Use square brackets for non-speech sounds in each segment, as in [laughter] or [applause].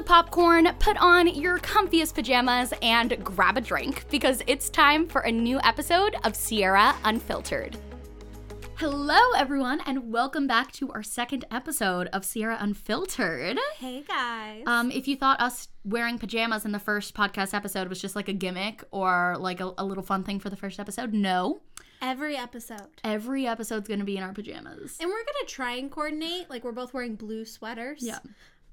the popcorn, put on your comfiest pajamas, and grab a drink because it's time for a new episode of Sierra Unfiltered. Hello, everyone, and welcome back to our second episode of Sierra Unfiltered. Hey guys. Um, if you thought us wearing pajamas in the first podcast episode was just like a gimmick or like a, a little fun thing for the first episode, no. Every episode. Every episode's gonna be in our pajamas. And we're gonna try and coordinate. Like we're both wearing blue sweaters. Yeah.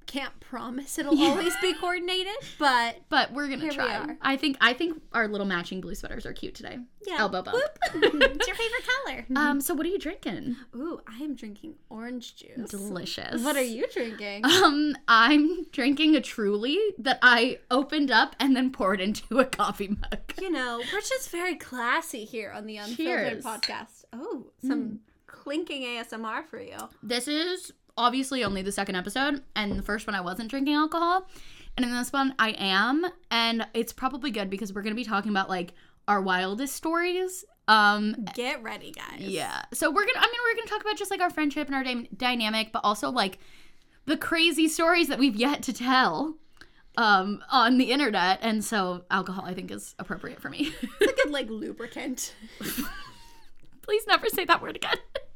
Can't promise it'll always be coordinated, but [laughs] But we're gonna we try. are. I think I think our little matching blue sweaters are cute today. yeah. Elbow bump. [laughs] it's your favorite color. Um, so what are you drinking? Ooh, I am drinking orange juice. Delicious. What are you drinking? Um, I'm drinking a Truly that I opened up and then poured into a coffee mug. you know, we're just very classy here on the Unfiltered Cheers. podcast. Oh, some clinking ASMR for you. This is obviously only the second episode, and the first one I wasn't drinking alcohol, and in this one I am, and it's probably good because we're gonna be talking about like our wildest stories. Um, Get ready, guys. Yeah. So we're gonna. I mean, we're gonna talk about just like our friendship and our dy- dynamic, but also like the crazy stories that we've yet to tell um, on the internet. And so alcohol, I think, is appropriate for me. [laughs] It's a good like lubricant. [laughs] Please never say that word again. [laughs]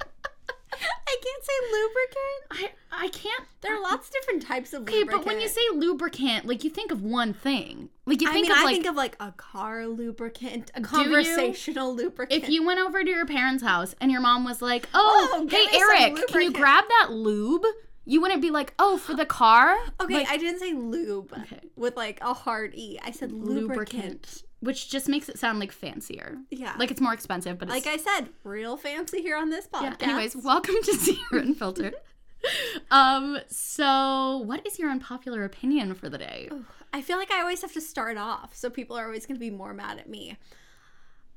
I can't say lubricant. I I can't. There are lots of different types of Okay, lubricant. but when you say lubricant, like you think of one thing. Like you I think mean, of I like think of like a car lubricant, a conversational lubricant. if you went over to your parents' house and your mom was like, "Oh, Oh, hey Eric, can you grab that lube?" You wouldn't be like, "Oh, for the car." okay, Like, I didn't say lube Okay. with like a hard e. I said lubricant. lubricant, which just makes it sound like fancier. Yeah, Like it's more expensive, but it's like I said, real fancy here on this yeah. podcast. Anyways, [laughs] welcome to Sierra Unfiltered. [laughs] um, so what is your unpopular opinion for the day? I feel like I always have to start off, so people are always going to be more mad at me.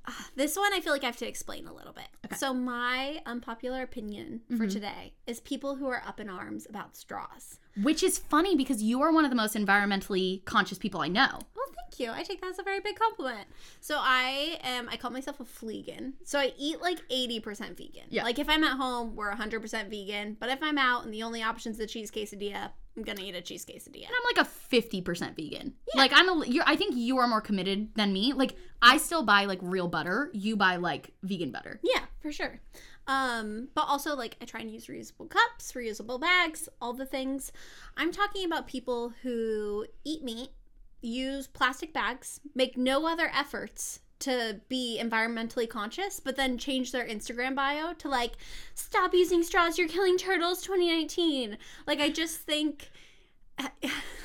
Ah, This one I feel like I have to explain a little bit. Okay. So my unpopular opinion for today is people who are up in arms about straws. Which is funny because you are one of the most environmentally conscious people I know. Well, thank you. I take that as a very big compliment. So I am I call myself a fleegan. So I eat like 80% vegan. Yeah. Like if I'm at home, we're 100% vegan, but if I'm out and the only option is the cheese quesadilla, I'm going to eat a cheese quesadilla. And I'm like a fifty percent vegan. Yeah. Like I'm a, you're, I think you are more committed than me. Like I still buy like real butter. You buy like vegan butter. Yeah, for sure. Um, but also like I try and use reusable cups, reusable bags, all the things. I'm talking about people who eat meat, use plastic bags, make no other efforts to be environmentally conscious, but then change their Instagram bio to like stop using straws, you're killing turtles 2019. Like I just think [laughs] like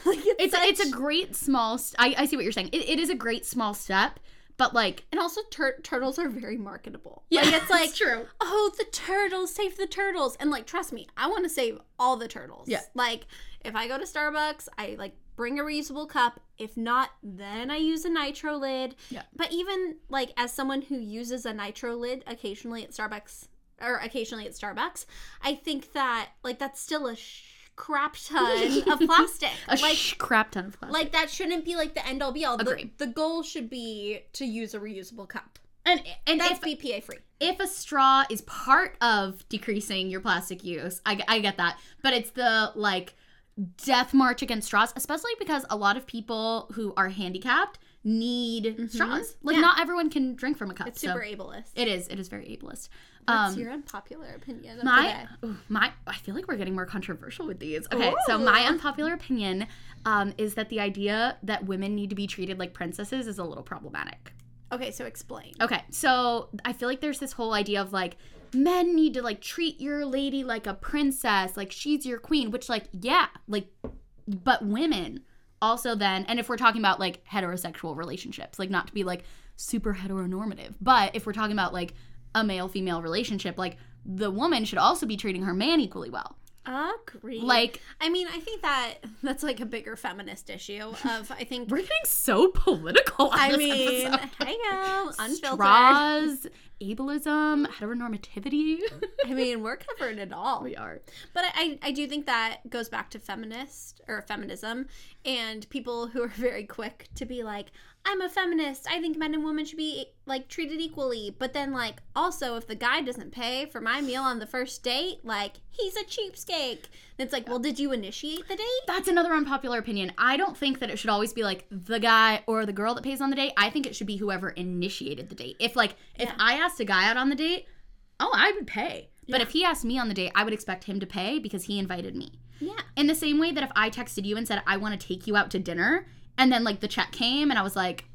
It's it's a, it's a great small. St- I I see what you're saying. It, it is a great small step, but like and also tur- turtles are very marketable. Yeah, like it's [laughs] like true. oh the turtles save the turtles and like trust me i want to save all the turtles Yeah. like if i go to starbucks i like bring a reusable cup if not then i use a nitro lid Yeah. but even like as someone who uses a nitro lid occasionally at starbucks or occasionally at starbucks i think that like that's still a sh- crap [laughs] ton of plastic a like sh- crap ton of plastic. like that shouldn't be like the end all be all the, Agree. the goal should be to use a reusable cup and and that's if bpa free if a straw is part of decreasing your plastic use, I, I get that. But it's the like death march against straws, especially because a lot of people who are handicapped need mm-hmm. straws. Like Yeah. not everyone can drink from a cup. it's so super ableist it is. It is very ableist. What's Um, your unpopular opinion my ooh, my I feel like we're getting more controversial with these. Okay, so my unpopular opinion um, is that the idea that women need to be treated like princesses is a little problematic. Okay, so explain. Okay, so I feel like there's this whole idea of like men need to like treat your lady like a princess, like she's your queen, which like yeah, like but women also then and if we're talking about like heterosexual relationships, like not to be like super heteronormative, but if we're talking about like a male female relationship, like the woman should also be treating her man equally well. Agree. Like I mean, I think that that's like a bigger feminist issue. Of I think. [laughs] we're getting so political. On I mean, episode. [laughs] hey yo, [laughs] unfiltered. straws, ableism, heteronormativity. I mean, we're covering it all. we are. But I, I do think that goes back to feminist or feminism and people who are very quick to be like, I'm a feminist. I think men and women should be like treated equally. But then, like, also, if the guy doesn't pay for my meal on the first date, like, he's a cheapskate. It's like, well, did you initiate the date? That's another unpopular opinion. I don't think that it should always be like the guy or the girl that pays on the date. I think it should be whoever initiated the date. If like if Yeah. I asked a guy out on the date, oh, I would pay. But Yeah. if he asked me on the date, I would expect him to pay because he invited me. Yeah. In the same way that if I texted you and said I want to take you out to dinner and then like the check came and I was like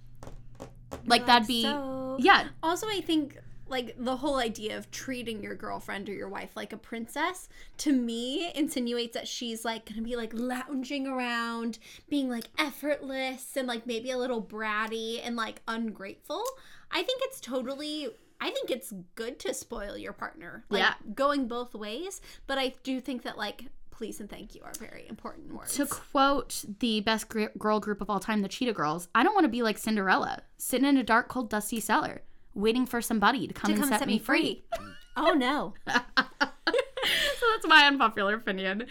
like that'd be So yeah, Also, I think like the whole idea of treating your girlfriend or your wife like a princess to me insinuates that she's like gonna be like lounging around, being like effortless and like maybe a little bratty and like ungrateful. I think it's totally. I think it's good to spoil your partner. Like, Yeah. Going both ways, but I do think that like please and thank you are very important words. To quote the best gr- girl group of all time, the Cheetah Girls, I don't want to be like Cinderella, sitting in a dark, cold, dusty cellar, waiting for somebody to come, to and come set, me free. [laughs] oh no. [laughs] so that's my unpopular opinion.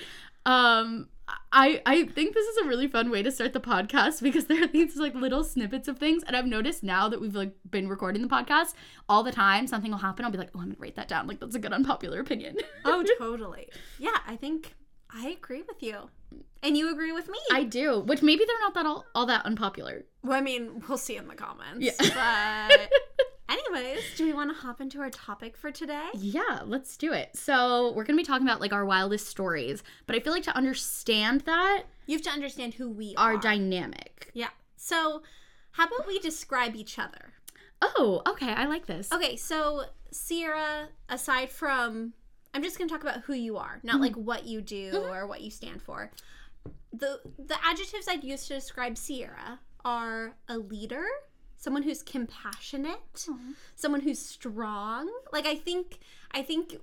Um, I I think this is a really fun way to start the podcast because [laughs] there are these like little snippets of things, and I've noticed now that we've like been recording the podcast all the time, something will happen. I'll be like, oh, I'm gonna write that down. Like that's a good unpopular opinion. Oh, totally. Yeah, I think I agree with you. And you agree with me. I do, which maybe they're not that all, all that unpopular. well, I mean, we'll see in the comments. Yeah. But [laughs] anyways, do we want to hop into our topic for today? Yeah, let's do it. So we're gonna be talking about like our wildest stories, but I feel like to understand that, You have to understand who we our are. dynamic. yeah. So, how about we describe each other? Oh, okay, I like this. Okay, so Sierra, aside from I'm just going to talk about who you are, not like mm-hmm. what you do mm-hmm. or what you stand for. The the adjectives I'd use to describe Sierra are a leader, someone who's compassionate, mm-hmm. someone who's strong. Like I think I think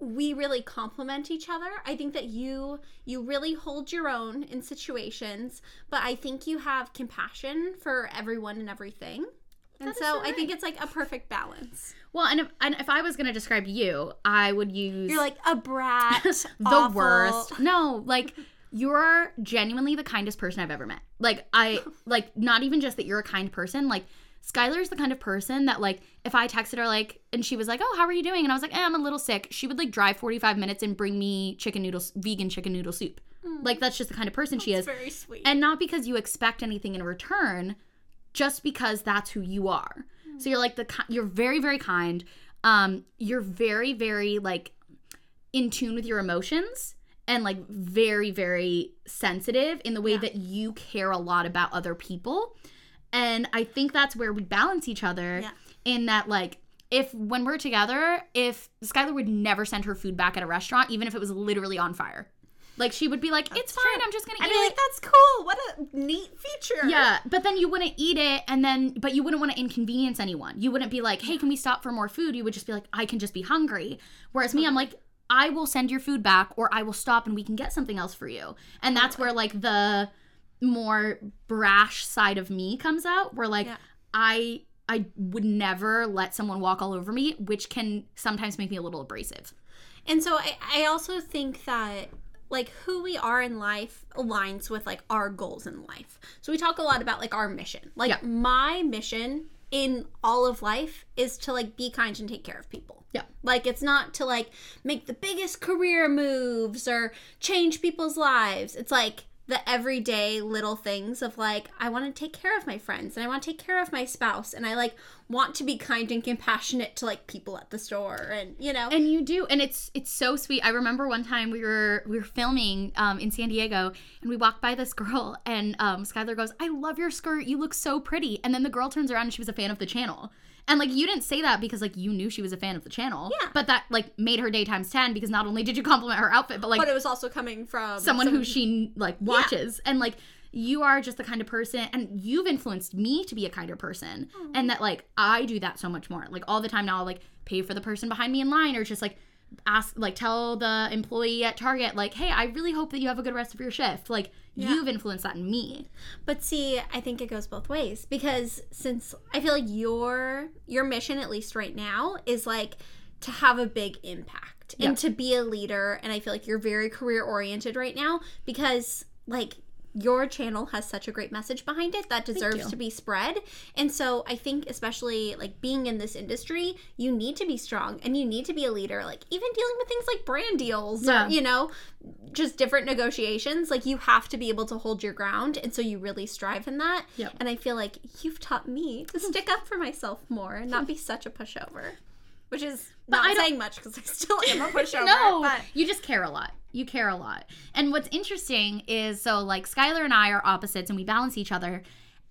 we really complement each other. I think that you you really hold your own in situations, but I think you have compassion for everyone and everything. And That so so I think it's like a perfect balance. Well, and if, and if I was gonna describe you, I would use You're like a brat, [laughs] the awful. worst. No, like you're genuinely the kindest person I've ever met. Like I [laughs] like not even just that you're a kind person, like Skylar's the kind of person that like if I texted her like and she was like, "Oh, how are you doing?" and I was like, eh, "I'm a little sick." She would like drive 45 minutes and bring me chicken noodles, vegan chicken noodle soup. Like that's just the kind of person she is. very sweet. And not because you expect anything in return, just because that's who you are. So you're like the you're very very kind. Um you're very very like in tune with your emotions and like very very sensitive in the way Yeah. that you care a lot about other people. And I think that's where we balance each other Yeah. in that like if when we're together, if Skylar would never send her food back at a restaurant, even if it was literally on fire. Like she would be like, "It's fine. true. I'm just gonna I'd eat be it." like, that's cool. What a neat feature. Yeah, but then you wouldn't eat it and then but you wouldn't want to inconvenience anyone. You wouldn't be like, "Hey, can we stop for more food?" You would just be like, "I can just be hungry." Whereas me, I'm like, "I will send your food back or I will stop and we can get something else for you." And that's where like the more brash side of me comes out where like Yeah. I I would never let someone walk all over me, which can sometimes make me a little abrasive. And so I, I also think that like who we are in life aligns with like our goals in life. So we talk a lot about like our mission. Like Yeah. my mission in all of life is to like be kind and take care of people. Yeah. Like it's not to like make the biggest career moves or change people's lives. It's like the everyday little things of like I want to take care of my friends and I want to take care of my spouse and I like want to be kind and compassionate to like people at the store and you know. And you do, and it's it's so sweet. I remember one time we were we were filming um, in San Diego, and we walked by this [laughs] girl, and um, Skylar goes, "I love your skirt. You look so pretty." And then the girl turns around and she was a fan of the channel. And like you didn't say that because like you knew she was a fan of the channel. Yeah. But that like made her day times ten because not only did you compliment her outfit, but like but it was also coming from someone who she like watches. And like you are just the kind of person and you've influenced me to be a kinder person. And that like i do that so much more. Like all the time now i'll like pay for the person behind me in line or just like ask like tell the employee at target like hey i really hope that you have a good rest of your shift like Yeah. you've influenced that in me But see, I think it goes both ways because since I feel like your your mission at least right now is like to have a big impact Yeah. and to be a leader and I feel like you're very career oriented right now because like your channel has such a great message behind it that deserves to be spread. And so I think especially like being in this industry, you need to be strong and you need to be a leader. Like even dealing with things like brand deals Yeah. or, you know, just different negotiations, like you have to be able to hold your ground. And so you really strive in that. Yep. And I feel like you've taught me to stick up for myself more and not be such a pushover. Which is I not saying much because I still am a pushover. [laughs] no, but you just care a lot. You care a lot. And what's interesting is so like Skylar and I are opposites and we balance each other.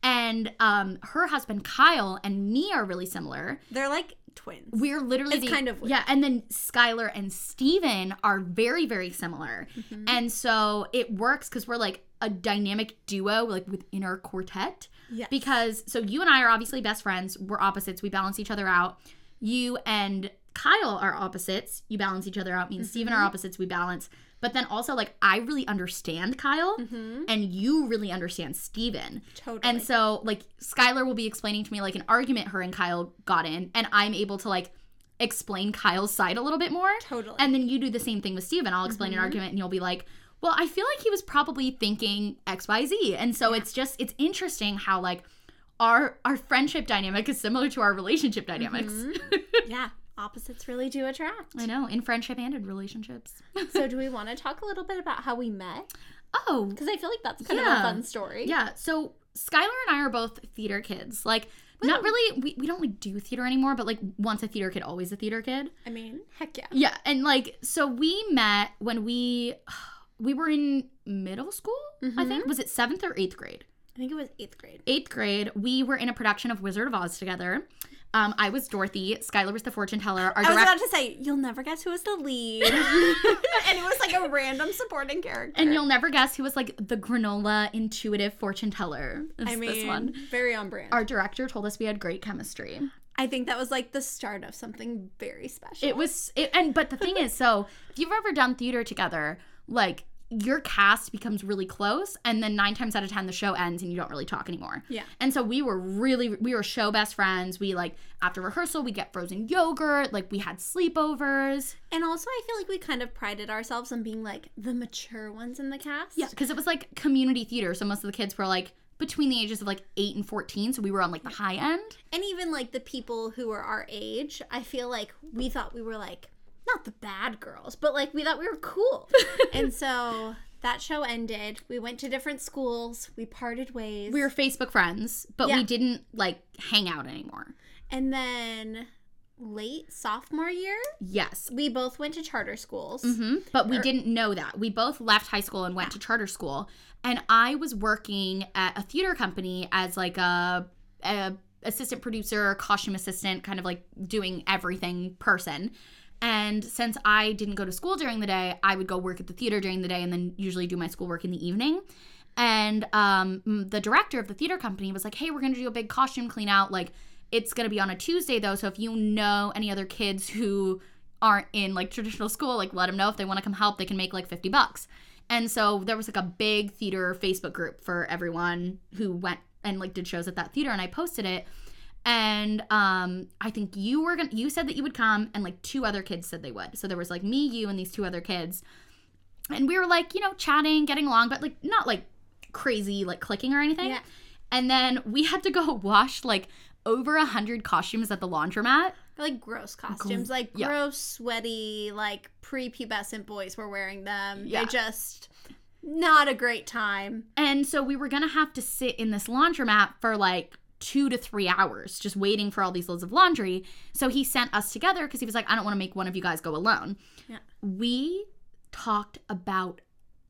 And um her husband Kyle and me are really similar. they're like twins. We're literally It's the- kind of weird. yeah, and then Skylar and Steven are very very similar, Mm-hmm. and so it works because we're like a dynamic duo like within our quartet. Yes. Because so you and I are obviously best friends. We're opposites. We balance each other out. You and Kyle are opposites. You balance each other out. Me and Mm-hmm. are opposites. We balance. But then also like I really understand Kyle, and you really understand Steven. Mm-hmm. Totally. And so like Skylar will be explaining to me like an argument her and Kyle got in, and I'm able to like explain Kyle's side a little bit more. Totally. And then you do the same thing with Steven. I'll explain Mm-hmm. an argument and you'll be like, well, I feel like he was probably thinking XYZ. And so it's just it's interesting how like our our friendship dynamic is similar to our relationship dynamics. Mm-hmm. [laughs] yeah, opposites really do attract. I know, in friendship and in relationships. [laughs] so, do we want to talk a little bit about how we met? oh, Because I feel like that's kind of a fun story. Yeah. So Skylar and I are both theater kids. Like not really we, we don't like do theater anymore, but like once a theater kid, always a theater kid. I mean, heck yeah. Yeah. And like so we met when we [sighs] we were in middle school, I think. Was it seventh or eighth grade? I think it was eighth grade. Eighth grade, we were in a production of Wizard of Oz together. Um, I was Dorothy. Skylar was the fortune teller. Our I was direct- about to say, you'll never guess who was the lead. [laughs] and it was like a random supporting character. and you'll never guess who was like the granola intuitive fortune teller. It's I mean, this one. very on brand. Our director told us we had great chemistry. I think that was like the start of something very special. It was it, and but the thing is, so if you've ever done theater together, like your cast becomes really close, and then nine times out of ten the show ends and you don't really talk anymore. Yeah. And so we were really we were show best friends. We like after rehearsal we get frozen yogurt. Like we had sleepovers. And also, I feel like we kind of prided ourselves on being like the mature ones in the cast. Yeah, because it was like community theater, so most of the kids were like between the ages of like eight and fourteen. So we were on like the high end. And even like the people who were our age, I feel like we thought we were like not the bad girls, but like we thought we were cool. [laughs] and so that show ended. We went to different schools. We parted ways. We were Facebook friends, but Yeah. we didn't like hang out anymore. and then late sophomore year, Yes. we both went to charter schools. hmm But we Or- didn't know that. We both left high school and went to charter school. And I was working at a theater company as like a, a assistant producer, costume assistant, kind of like doing everything person. And since I didn't go to school during the day, I would go work at the theater during the day and then usually do my schoolwork in the evening. And um, the director of the theater company was like, "Hey, we're gonna do a big costume clean out. Like, it's gonna be on a Tuesday though. So if you know any other kids who aren't in like traditional school, like let them know if they want to come help. They can make like fifty bucks." And so there was like a big theater Facebook group for everyone who went and like did shows at that theater, and I posted it. And um, I think you were gonna you said that you would come, and like two other kids said they would. So there was like me, you, and these two other kids and we were like you know chatting getting along but like not like crazy like clicking or anything Yeah. and then we had to go [laughs] wash like over a hundred costumes at the laundromat like gross costumes, like yeah. gross, sweaty, like prepubescent boys were wearing them. Yeah. They just not a great time. and so we were gonna have to sit in this laundromat for like two to three hours just waiting for all these loads of laundry so he sent us together because he was like i don't want to make one of you guys go alone Yeah. we talked about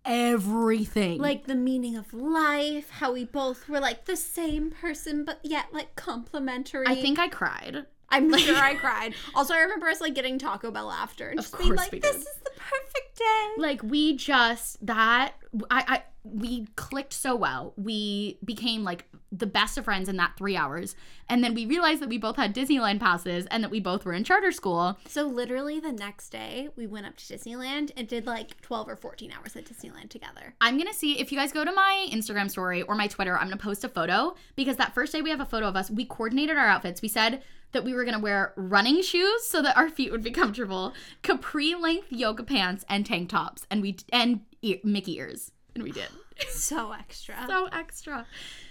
everything Like the meaning of life, how we both were like the same person, but yet like complementary. i think i cried I'm sure I [laughs] cried. Also, I remember us like getting Taco Bell after and Of just being like, "This did. is the perfect day." like we just that I, I we clicked so well we became like the best of friends in that three hours. And then we realized that we both had disneyland passes and that we both were in charter school. So literally the next day, we went up to Disneyland and did like 12 or 14 hours at Disneyland together. i'm gonna see if you guys go to my instagram story or my twitter i'm gonna post a photo because that first day we have a photo of us we coordinated our outfits. We said that we were gonna wear running shoes so that our feet would be comfortable capri length yoga pants and tank tops. And we and ear, mickey ears. And we did. [laughs] So extra. So extra.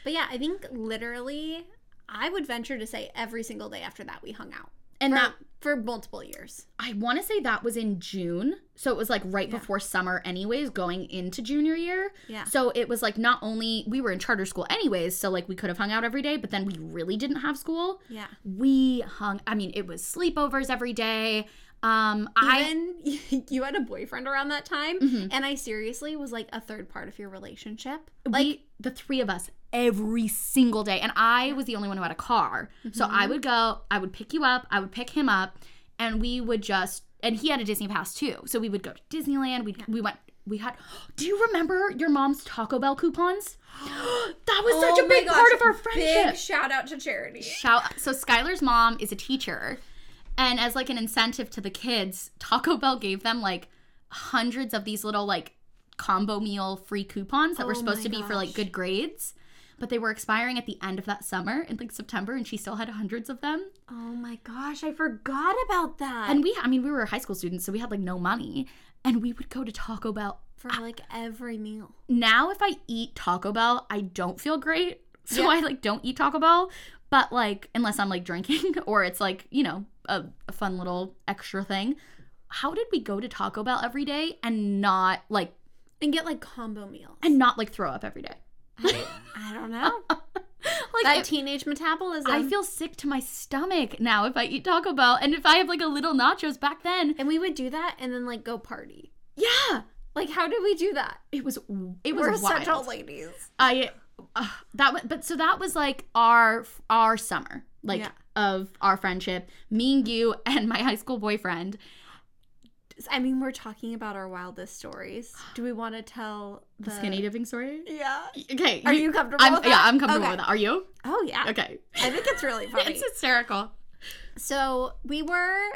but yeah, I think literally, I would venture to say every single day after that we hung out. And for, that for multiple years. I want to say that was in June. So it was like right Yeah. before summer, anyways, going into junior year. Yeah. So it was like not only we were in charter school, anyways, so like we could have hung out every day, but then we really didn't have school. Yeah. We hung, I mean, it was sleepovers every day. Um, I, [laughs] you had a boyfriend around that time, Mhm. and I seriously was like a third part of your relationship. like Like, the three of us every single day, and I was the only one who had a car. So I Mm-hmm. would go, I would pick you up, I would pick him up, and we would just, and he had a Disney pass too. So we would go to Disneyland. We we went. We had. [gasps] Do you remember your mom's Taco Bell coupons? [gasps] that was such Oh a big gosh, part of our friendship. Big shout out to charity. Shout so Skylar's mom is a teacher. And as like an incentive to the kids, Taco Bell gave them like hundreds of these little like combo meal free coupons that were Oh supposed to be for like good grades. But they were expiring at the end of that summer in like September and she still had hundreds of them. Oh my gosh, I forgot about that. And we I mean we were high school students so we had like no money and we would go to Taco Bell. for like every meal. Now if I eat Taco Bell, I don't feel great. So Yeah. I like don't eat Taco Bell, but like unless I'm like drinking [laughs] or it's like, you know, a, a fun little extra thing. How did we go to Taco Bell every day and not like And get like combo meals. and not like throw up every day? I, I don't know. [laughs] Like that it- teenage metabolism. I feel sick to my stomach now if I eat Taco Bell and if I have like a little nachos back then. and we would do that and then like go party. Yeah, Like, how did we do that? it was it was We're wild. such old ladies. I uh, that was but so that was like our our summer like Yeah. of our friendship me and you and my high school boyfriend I mean, we're talking about our wildest stories. Do we want to tell the skinny dipping story Yeah. okay Are you comfortable I'm, with that? yeah i'm comfortable Okay. with that are you Oh yeah. okay I think it's really [laughs] funny. it's hysterical so we were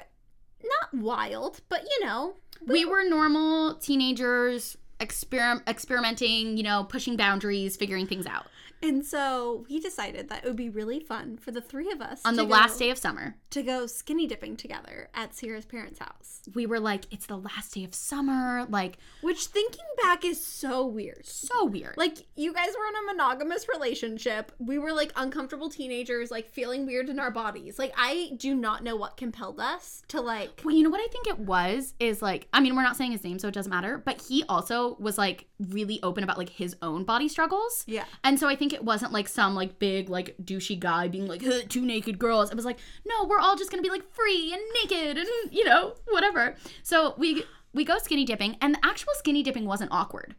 not wild, but you know, we were normal teenagers exper- experimenting you know pushing boundaries figuring things out and so we decided that it would be really fun for the three of us on the go- last day of summer to go skinny dipping together at Sierra's parents' house. we were like it's the last day of summer like Which, thinking back, is so weird. so weird Like, you guys were in a monogamous relationship. We were like uncomfortable teenagers, like feeling weird in our bodies. Like, I do not know what compelled us to like. Well, you know what I think it was is like I mean we're not saying his name so it doesn't matter, but he also was like really open about like his own body struggles. Yeah. And so I think it wasn't like some like big like douchey guy being like "Huh, two naked girls. It was like no, we're all just gonna be like free and naked and you know whatever. So we we go skinny dipping and the actual skinny dipping wasn't awkward.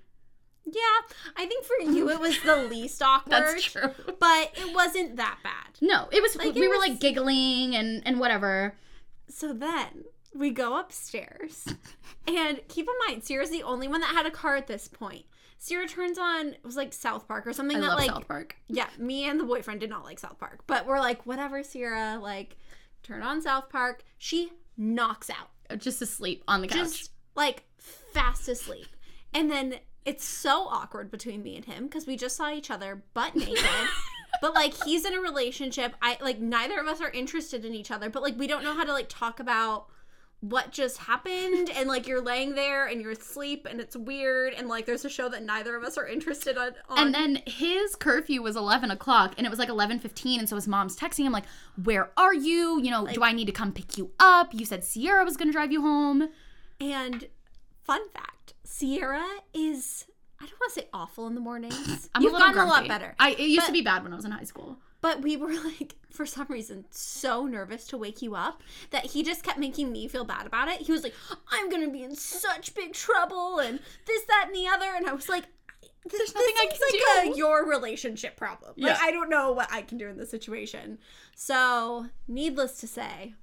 Yeah. I think for you, it was the least [laughs] awkward. That's true. But it wasn't that bad. No, it was Like, we it were was- like giggling and and whatever. So then we go upstairs. and keep in mind, Sierra's the only one that had a car at this point. Sierra turns on, it was like South Park or something I that love like South Park. Yeah, me and the boyfriend did not like South Park, but we're like, whatever, Sierra, like, turn on South Park. She knocks out, uh, Just asleep on the couch. just like fast asleep. And then it's so awkward between me and him because we just saw each other butt naked. [laughs] but like, he's in a relationship. I like, neither of us are interested in each other, but like, we don't know how to like talk about what just happened and like you're laying there and you're asleep and it's weird and like there's a show that neither of us are interested on, on. And then his curfew was 11 o'clock and it was like 11.15. And so his mom's texting him like, where are you? You know, do I need to come pick you up? You said Sierra was going to drive you home. And fun fact, Sierra is I don't want to say awful in the mornings. I'm You've a little gotten a lot better. I, it used to be bad when I was in high school. But we were [laughs] like, for some reason, so nervous to wake you up that he just kept making me feel bad about it. He was like, I'm gonna be in such big trouble and this, that, and the other. And I was like, There's nothing I can like do." A, your relationship problem. Like, Yeah. I don't know what I can do in this situation. So, needless to say,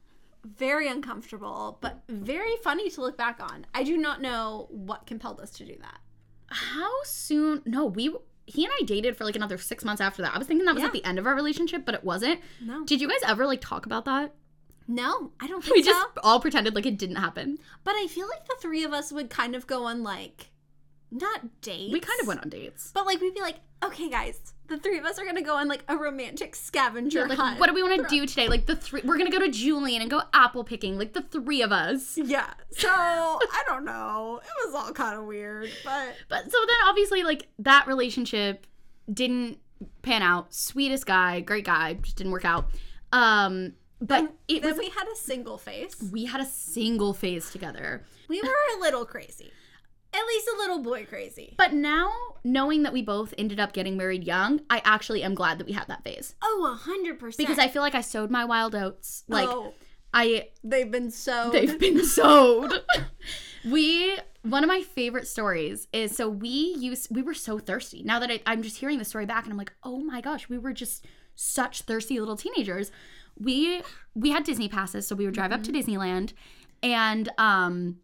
very uncomfortable, but very funny to look back on. I do not know what compelled us to do that. How soon? No, we, he and I dated for like another six months after that. I was thinking that was Yeah. at the end of our relationship, but it wasn't. No. Did you guys ever like talk about that? No, I don't think We so. just all pretended like it didn't happen. But I feel like the three of us would kind of go on like not dates. We kind of went on dates. But like we'd be like, okay, guys, the three of us are gonna go on like a romantic scavenger Like, hunt. what do we want to do today? Like the three, we're gonna go to Julian and go apple picking. Like the three of us. Yeah. So [laughs] I don't know. It was all kind of weird, but But so then obviously like that relationship didn't pan out. Sweetest guy, great guy, just didn't work out. Um, but it then was we had a single face. we had a single phase together. We were a little crazy. At least a little boy crazy. But now knowing that we both ended up getting married young, I actually am glad that we had that phase Oh, a hundred percent. because I feel like I sowed my wild oats. Like oh, I they've been so They've been [laughs] sewed. we one of my favorite stories is so we used we were so thirsty. Now that I, I'm just hearing the story back and I'm like, oh my gosh, we were just such thirsty little teenagers. We we had Disney passes, so we would drive up to Disneyland, and um,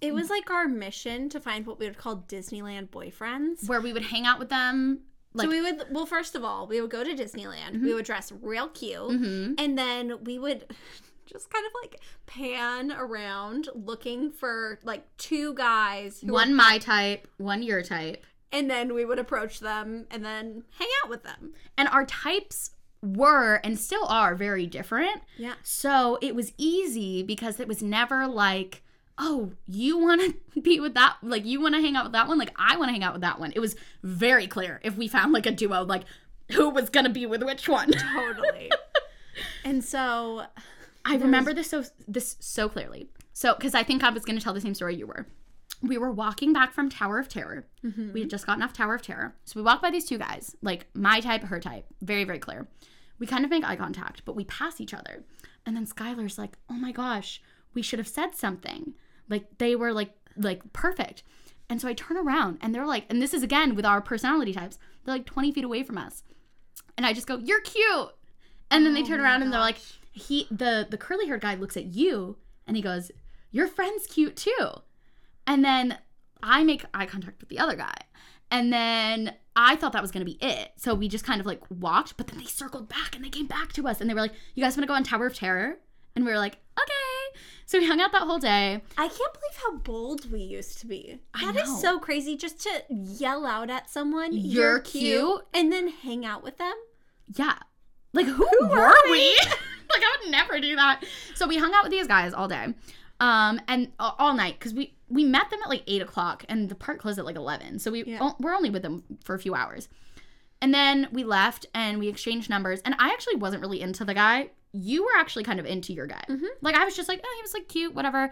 It was like our mission to find what we would call Disneyland boyfriends. where we would hang out with them. Like, so we would well, first of all, we would go to Disneyland. We would dress real cute, mhm. and then we would [laughs] just kind of like pan around looking for like two guys. Who one were, my type, one your type, and then we would approach them and then hang out with them. and our types were and still are very different. Yeah. So it was easy because it was never like, oh, you want to [laughs] be with that, like, you want to hang out with that one, like, I want to hang out with that one. It was very clear if we found like a duo, like, who was going to be with which one. [laughs] Totally. and so I remember this so this so clearly. So because I think I was going to tell the same story you were. We were walking back from Tower of Terror. Mm-hmm. We had just gotten off Tower of Terror. So we walk by these two guys, like my type, her type, very very clear. We kind of make eye contact, but we pass each other. And then Skylar's like, "Oh my gosh, we should have said something." Like they were like like perfect. And so I turn around and they're like, and this is again with our personality types. They're like 20 feet away from us. And I just go, "You're cute." And then they Oh turn my around and they're like, he the the curly haired guy looks at you and he goes, "Your friend's cute too." And then I make eye contact with the other guy. And then I thought that was going to be it. So we just kind of like walked, but then they circled back and they came back to us and they were like, "You guys want to go on Tower of Terror?" And we were like, "Okay." So we hung out that whole day. I can't believe how bold we used to be. I That is know. so crazy just to yell out at someone, You're cute." and then hang out with them. Yeah. Like who, were we? [laughs] like I would never do that. So we hung out with these guys all day, um, and all night because we we met them at like eight o'clock and the park closed at like eleven. So we Yeah. o- we're only with them for a few hours, and then we left and we exchanged numbers. And I actually wasn't really into the guy. You were actually kind of into your guy. Mhm. Like I was just like, oh, he was like cute, whatever.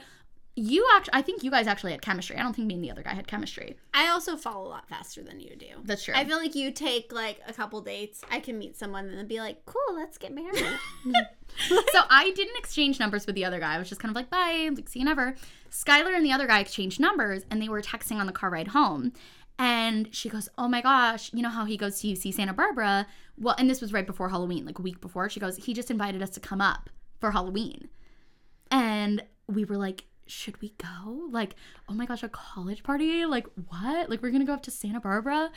You actually, I think you guys actually had chemistry. I don't think me and the other guy had chemistry. I also fall a lot faster than you do. That's true. I feel like you take like a couple dates. I can meet someone and then be like, "Cool, let's get married." [laughs] [laughs] so I didn't exchange numbers with the other guy. I was just kind of like, bye, like, see you never. Skylar and the other guy exchanged numbers and they were texting on the car ride home. And she goes, Oh my gosh, you know how he goes to UC Santa Barbara? Well, and this was right before Halloween, like a week before. She goes, He just invited us to come up for Halloween. And we were like, Should we go? Like, oh my gosh, a college party? Like, what? Like, we're gonna go up to Santa Barbara?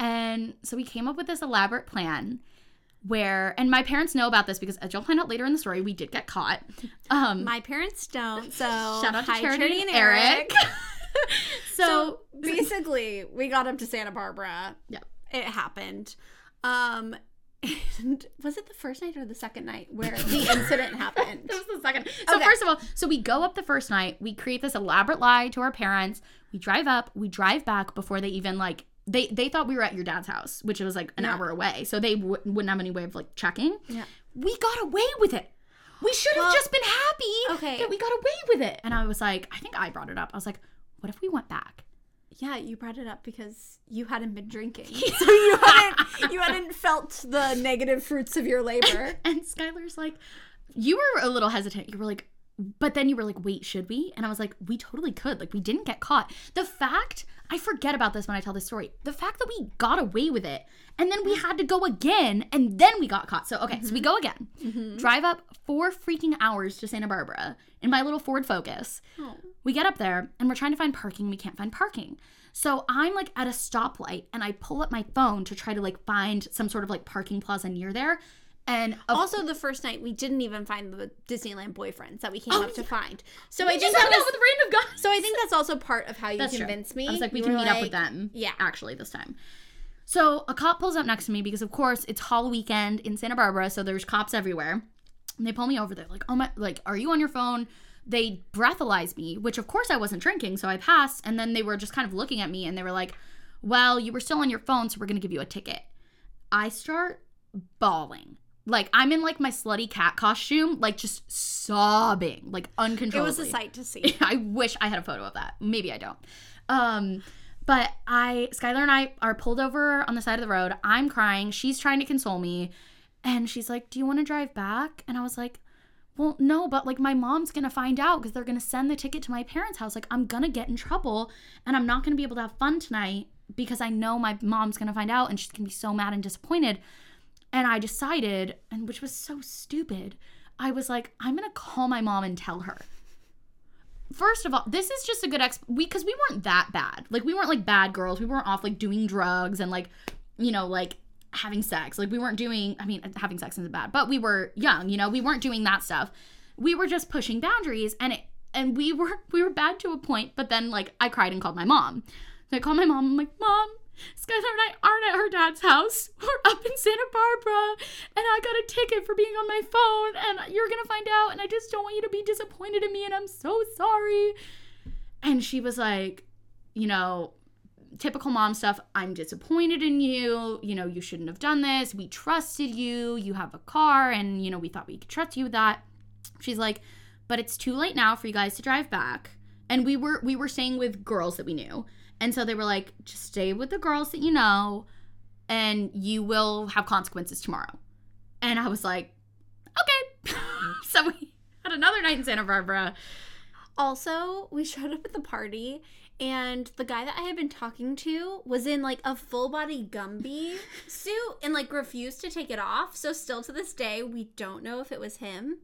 And so we came up with this elaborate plan where and my parents know about this because as you'll find out later in the story we did get caught um My parents don't. So [laughs] shout out to hi, charity, and eric, [laughs] [laughs] so, So [laughs] basically, we got up to Santa Barbara. Yeah. It happened. Um and was it the first night or the second night where the [laughs] incident happened? that was the second so Okay. first of all so we go up the first night we create this elaborate lie to our parents we drive up we drive back before they even like they they thought we were at your dad's house which was like an Yeah. hour away so they w- wouldn't have any way of like checking Yeah. we got away with it we should have Well, just been happy okay. that we got away with it and i was like i think i brought it up i was like what if we went back Yeah, you brought it up because you hadn't been drinking. [laughs] so you hadn't you hadn't felt the negative fruits of your labor. [laughs] And Skylar's like, you were a little hesitant. You were like, but then you were like, wait, should we? And I was like, we totally could. Like, we didn't get caught. The fact, I forget about this when I tell this story, the fact that we got away with it and then we mm-hmm. had to go again and then we got caught. So, okay, so we mm-hmm. go again, mm-hmm. drive up four freaking hours to Santa Barbara in my little Ford Focus. Oh. We get up there and we're trying to find parking. We can't find parking. So I'm like at a stoplight and I pull up my phone to try to like find some sort of like parking plaza near there. And Also, the first night we didn't even find the Disneyland boyfriends that we came Oh, up to find. So we I just think that was, with random guys. so I think that's also part of how you That's true. me. I was like, we can meet up with them. Yeah. Actually, this time. So a cop pulls up next to me because, of course, it's Hall weekend in Santa Barbara, so there's cops everywhere. And they pull me over. They're like, "Oh my! Like, are you on your phone?" They breathalyze me, which of course I wasn't drinking, so I passed. And then they were just kind of looking at me, and they were like, "Well, you were still on your phone, so we're gonna give you a ticket." I start bawling. Like I'm in like my slutty cat costume, like just sobbing, like uncontrollably. It was a sight to see. [laughs] I wish I had a photo of that. Maybe I don't. Um, but I, Skylar and I are pulled over on the side of the road. I'm crying. She's trying to console me. And she's like, Do you want to drive back? And I was like, Well, no, but like my mom's going to find out because they're going to send the ticket to my parents' house. Like, I'm going to get in trouble and I'm not going to be able to have fun tonight because I know my mom's going to find out and she's going to be so mad and disappointed. And I decided, and which was so stupid, I was like, I'm to call my mom and tell her first of all, this is just a good ex we because we weren't that bad. Like we weren't like bad girls. We weren't off like doing drugs and like, you know, like having sex. Like we weren't doing I mean, having sex isn't bad, but we were young, you know, we weren't doing that stuff. We were just pushing boundaries and it and we were we were bad to a point, but then like I cried and called my mom. So I called my mom, I'm like, Mom, Skylar and I aren't at her dad's house. We're up in Santa Barbara, and I got a ticket for being on my phone, and you're gonna find out, and I just don't want you to be disappointed in me, and I'm so sorry. And she was like, you know, typical mom stuff. I'm disappointed in you. You know, you shouldn't have done this. We trusted you. You have a car, and you know, we thought we could trust you with that. She's like, but it's too late now for you guys to drive back. And we were we were staying with girls that we knew. And so they were like, just stay with the girls that you know, and you will have consequences tomorrow. And I was like, okay. [laughs] so we had another night in Santa Barbara. Also, we showed up at the party and the guy that I had been talking to was in like a full body Gumby [laughs] suit and like refused to take it off. So still to this day, we don't know if it was him.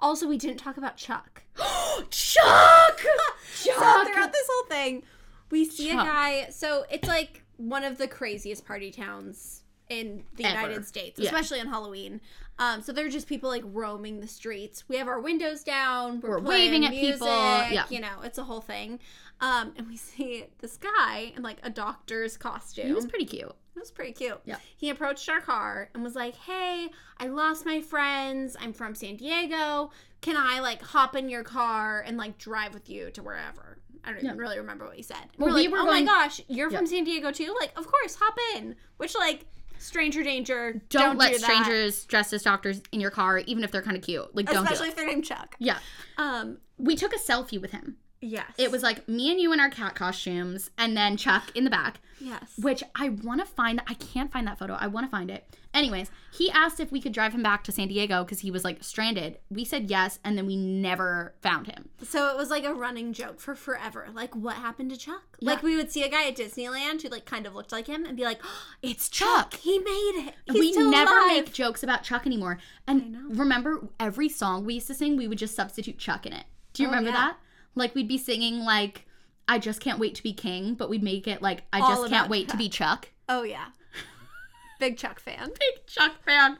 Also, we didn't talk about Chuck. [gasps] [gasps] Chuck! [laughs] So Chuck! throughout this whole thing, we see Chuck. a guy. So it's like one of the craziest party towns in the Ever. United States, Yeah. especially on Halloween. Um, so they're just people like roaming the streets. We have our windows down. We're, We're waving at music, people, yeah. you know, it's a whole thing. Um, and we see this guy in like a doctor's costume. He was pretty cute. It was pretty cute. Yeah. He approached our car and was like, "Hey, I lost my friends. I'm from San Diego. Can I like hop in your car and like drive with you to wherever?" I don't even really remember what he said. Well, we're we like, were "Oh going- my gosh, you're Yeah. from San Diego too? Like, of course, hop in." Which like stranger danger. Don't, let do strangers dressed as doctors in your car, even if they're kind of cute. Like, don't do especially it. if they're named Chuck. Yeah. Um. We took a selfie with him. Yes. It was like me and you in our cat costumes, and then Chuck in the back. yes. which I want to find. I can't find that photo. I want to find it. Anyways, he asked if we could drive him back to San Diego because he was like stranded. We said yes, and then we never found him. So it was like a running joke for forever. Like, what happened to Chuck? Yeah. Like, we would see a guy at Disneyland who, like, kind of looked like him and be like, oh, It's Chuck, Chuck. he made it. He's we never alive. make jokes about Chuck anymore. And know. remember, every song we used to sing, we would just substitute Chuck in it. Do you Oh, remember yeah. that? Like we'd be singing like "I just can't wait to be king," but we'd make it like "I All just can't wait to be Chuck." Oh, yeah. Big Chuck fan. [laughs] big Chuck fan.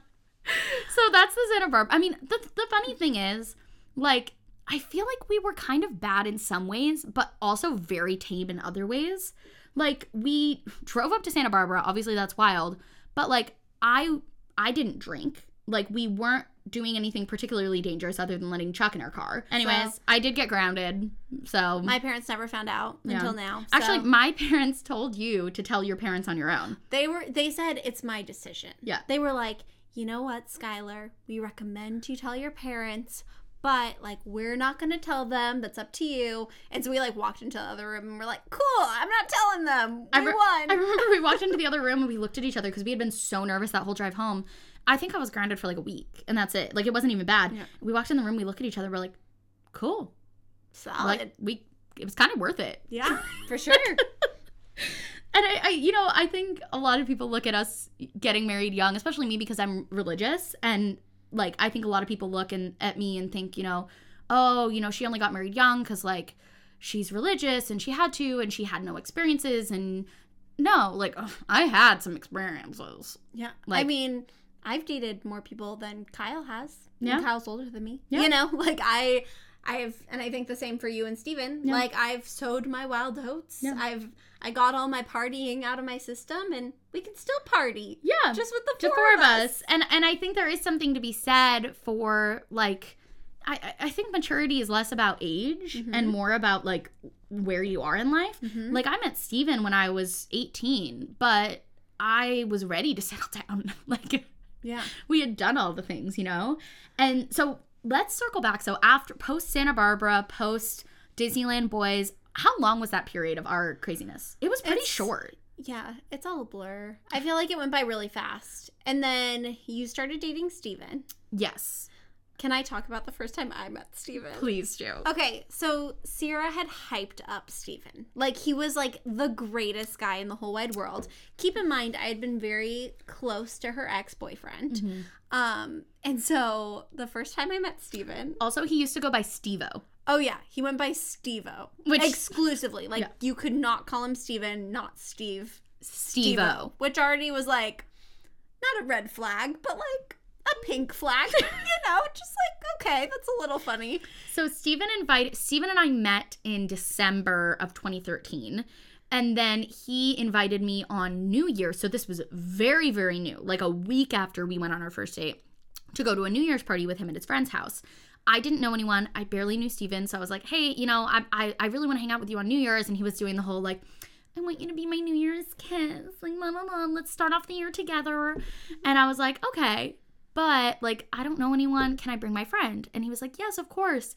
So that's the Barbara. I mean, the the funny thing is, like, I feel like we were kind of bad in some ways, but also very tame in other ways. Like, we drove up to Santa Barbara. Obviously, that's wild. But like, I I didn't drink. Like, we weren't doing anything particularly dangerous other than letting Chuck in our car. Anyways, So- I did get grounded. So My parents never found out Yeah. until now. so actually, my [laughs] parents told you to tell your parents on your own. they were they said it's my decision. Yeah. They were like, you know what, Skylar, we recommend you tell your parents, but like we're not gonna tell them. That's up to you. And so we like walked into the other room and we're like, cool, I'm not telling them. We I re- won. I remember we walked into [laughs] the other room and we looked at each other because we had been so nervous that whole drive home. I think I was grounded for like a week and that's it. Like it wasn't even bad. Yeah. We walked in the room, we look at each other, we're like, cool. Solid. Like we it was kind of worth it. yeah, [laughs] for sure. And I, I, you know, I think a lot of people look at us getting married young, especially me because I'm religious. And like, I think a lot of people look and, at me and think, you know, oh, you know, she only got married young because like she's religious and she had to and she had no experiences. And no, like, ugh, [laughs] I had some experiences. Yeah. I mean, I've dated more people than Kyle has. Yeah. And Kyle's older than me. Yeah. You know, [laughs] like I I have and I think the same for you and Steven. Yeah. Like I've sowed my wild oats. Yeah. I've I got all my partying out of my system and we can still party. Yeah. Just with the the four, four of us. And and I think there is something to be said for like I, I- think maturity is less about age Mhm. and more about like where you are in life. Mhm. Like I met Steven when I was 18, but I was ready to [laughs] settle down. like Yeah. we had done all the things, you know? And so let's circle back. So after post Santa Barbara, post Disneyland Boys, how long was that period of our craziness? It was pretty It's- short. Yeah, it's all a blur. I feel like it went by really fast. And then you started dating Steven. Yes. Can I talk about the first time I met Steven? Please do. Okay, so Sierra had hyped up Steven. Like he was like the greatest guy in the whole wide world. Keep in mind I had been very close to her ex-boyfriend. Mhm. Um and so the first time I met Steven, Also, he used to go by Stevo. oh yeah, he went by Stevo. Which- exclusively. Like Yeah. you could not call him Steven, not Steve. Stevo. Which already was like not a red flag, but like a pink flag. [laughs] you know, just like, okay, that's a little funny. So Stephen invited Steven and I met in December of 2013. And then he invited me on New Year. So this was very, very new, like a week after we went on our first date to go to a New Year's party with him at his friend's house. I didn't know anyone. I barely knew Steven. So I was like, hey, you know, I, I, I really want to hang out with you on New Year's. And he was doing the whole like, I want you to be my New Year's kiss. Like, la, la, la, let's start off the year together. And I was like, okay, but like, I don't know anyone. Can I bring my friend? And he was like, yes, of course.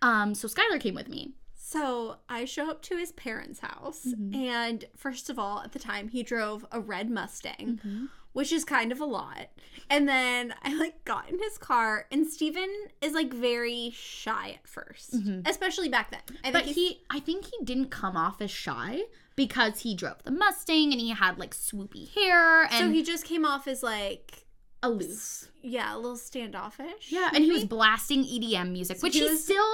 Um, so Skylar came with me. So I show up to his parents' house, Mhm. and first of all, at the time, he drove a red Mustang, Mm-hmm. which is kind of a lot. And then I like got in his car, and Steven is like very shy at 1st Mhm. especially back then. I think But he, I think he didn't come off as shy because he drove the Mustang and he had like swoopy hair and so he just came off as like aloof. yeah, a little standoffish. Yeah, and he was blasting EDM music, which he he's was- still.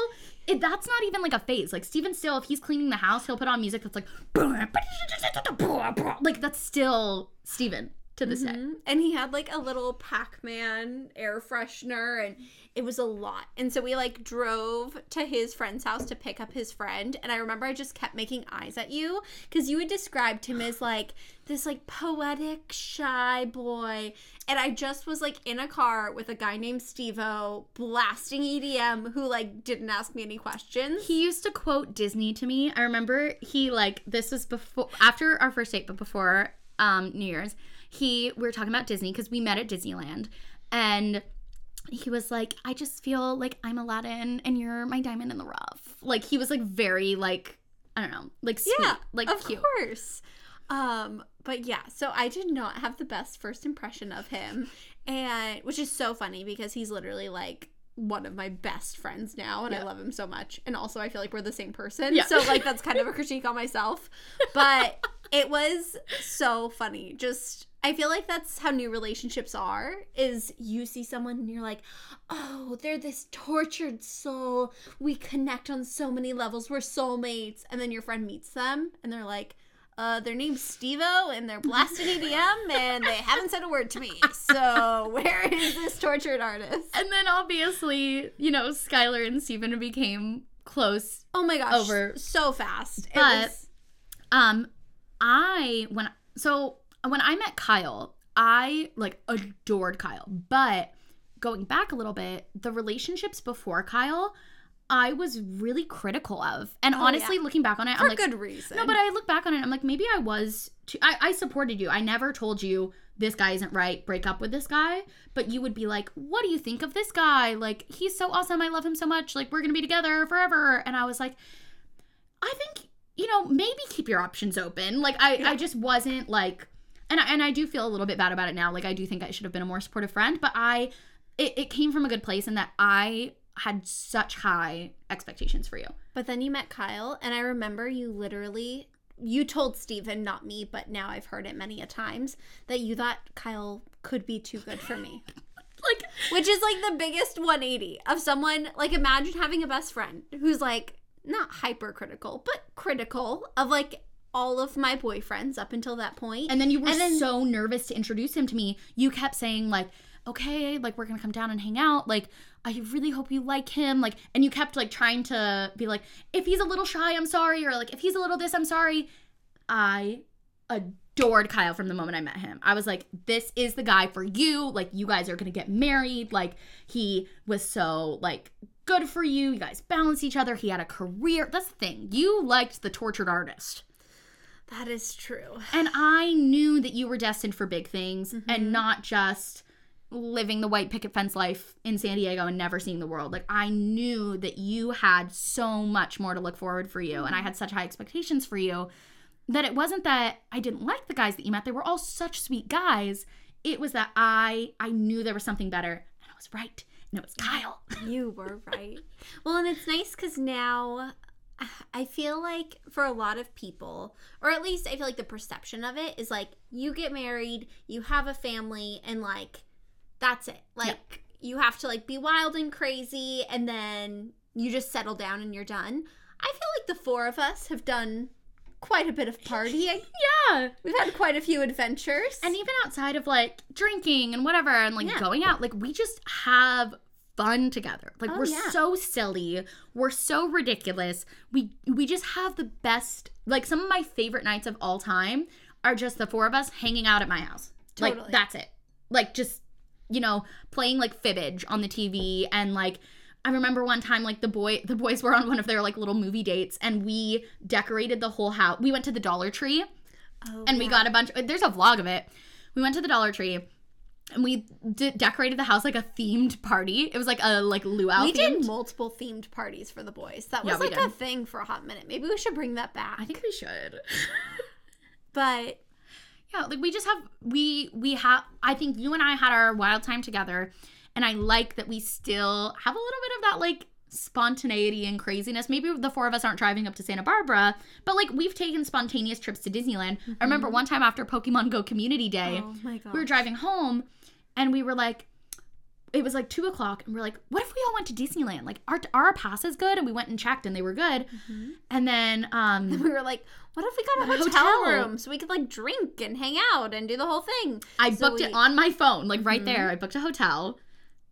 It, that's not even like a phase. Like Steven still, if he's cleaning the house, he'll put on music that's like, [laughs] like that's still Steven to this day. Mhm. And he had like a little Pac-Man air freshener and it was a lot. And so we like drove to his friend's house to pick up his friend and I remember I just kept making eyes at you cuz you had described him as like this like poetic shy boy and I just was like in a car with a guy named Stevo blasting EDM who like didn't ask me any questions. He used to quote Disney to me. I remember he like this was before after our first date, but before um New Year's. He we were talking about Disney because we met at Disneyland, and he was like, "I just feel like I'm Aladdin and you're my diamond in the rough." Like he was like very like I don't know, like sweet, yeah, like of cute. course. Um, but yeah, so I did not have the best first impression of him, and which is so funny because he's literally like one of my best friends now, and I love him so much. And also, I feel like we're the same person, Yeah. so like that's kind of a critique on myself. But [laughs] it was so funny. Just I feel like that's how new relationships are. Is you see someone and you're like, oh, they're this tortured soul. We connect on so many levels. We're soulmates. And then your friend meets them and they're like, uh, their name's Stevo and they're blasting EDM [laughs] and they haven't said a word to me. So [laughs] where is this tortured artist? And then obviously, you know, Skylar and Steven became close. Oh my gosh, Over. so fast. It But- was- Um, I when so when I met Kyle, I like adored Kyle. But going back a little bit, the relationships before Kyle, I was really critical of. And Oh, honestly, looking back on it, for I'm like, good reason. no, but I look back on it, I'm like, maybe I was. Too, I I supported you. I never told you this guy isn't right. Break up with this guy. But you would be like, what do you think of this guy? Like, he's so awesome. I love him so much. Like, we're gonna be together forever. And I was like, I think you know maybe keep your options open. Like, I Yeah. I just wasn't like. And I, and I do feel a little bit bad about it now. Like I do think I should have been a more supportive friend, but I it, it came from a good place in that I had such high expectations for you. But then you met Kyle, and I remember you literally you told Steven, not me, but now I've heard it many a times, that you thought Kyle could be too good for me. [laughs] Like Which is like the biggest 180 of someone like imagine having a best friend who's like not hypercritical, but critical of like all of my boyfriends up until that point. And then you were then- so nervous to introduce him to me. You kept saying like, "Okay, like we're to come down and hang out. Like I really hope you like him." Like and you kept like trying to be like, "If he's a little shy, I'm sorry," or like, "If he's a little this, I'm sorry." I adored Kyle from the moment I met him. I was like, "This is the guy for you. Like you guys are to get married." Like he was so like good for you. You guys balance each other. He had a career. That's the thing. You liked the tortured artist. That is true. And I knew that you were destined for big things Mm-hmm. and not just living the white picket fence life in San Diego and never seeing the world. Like I knew that you had so much more to look forward for you and I had such high expectations for you that it wasn't that I didn't like the guys that you met. They were all such sweet guys. It was that I I knew there was something better and I was right. And it was Kyle. You were right. Well, and it's nice because now I feel like for a lot of people, or at least I feel like the perception of it is like you get married, you have a family, and like that's it. Like you have to like be wild and crazy, and then you just settle down and you're done. I feel like the four of us have done quite a bit of partying. [laughs] Yeah. We've had quite a few adventures. And even outside of like drinking and whatever and like Yeah. going out, like we just have fun together. Like Oh, we're yeah. so silly. We're so ridiculous. We we just have the best like some of my favorite nights of all time are just the four of us hanging out at my house. Like that's it. Like just you know, playing like fibbage on the TV and like I remember one time like the boy the boys were on one of their like little movie dates and we decorated the whole house. We went to the Dollar Tree Oh, and we got a bunch there's a vlog of it we went to the dollar tree and we d- decorated the house like a themed party. It was like a like luau We themed. did multiple themed parties for the boys. That was we like a thing for a hot minute. Maybe we should bring that back. i think we should. [laughs] But yeah like we just have we we have i think you and i had our wild time together and i like that we still have a little bit of that like spontaneity and craziness. Maybe the four of us aren't driving up to santa barbara but like we've taken spontaneous trips to disneyland. I remember mm-hmm. one time after pokemon go community day oh my we were driving home and we were like it was like two o'clock and we are like what if we all went to disneyland? Like are, our passes good and we went and checked and they were good. And then um [laughs] we were like, what if we got a hotel, hotel. room so we could like drink and hang out and do the whole thing? i So booked it on my phone like right Mhm. there i booked a hotel.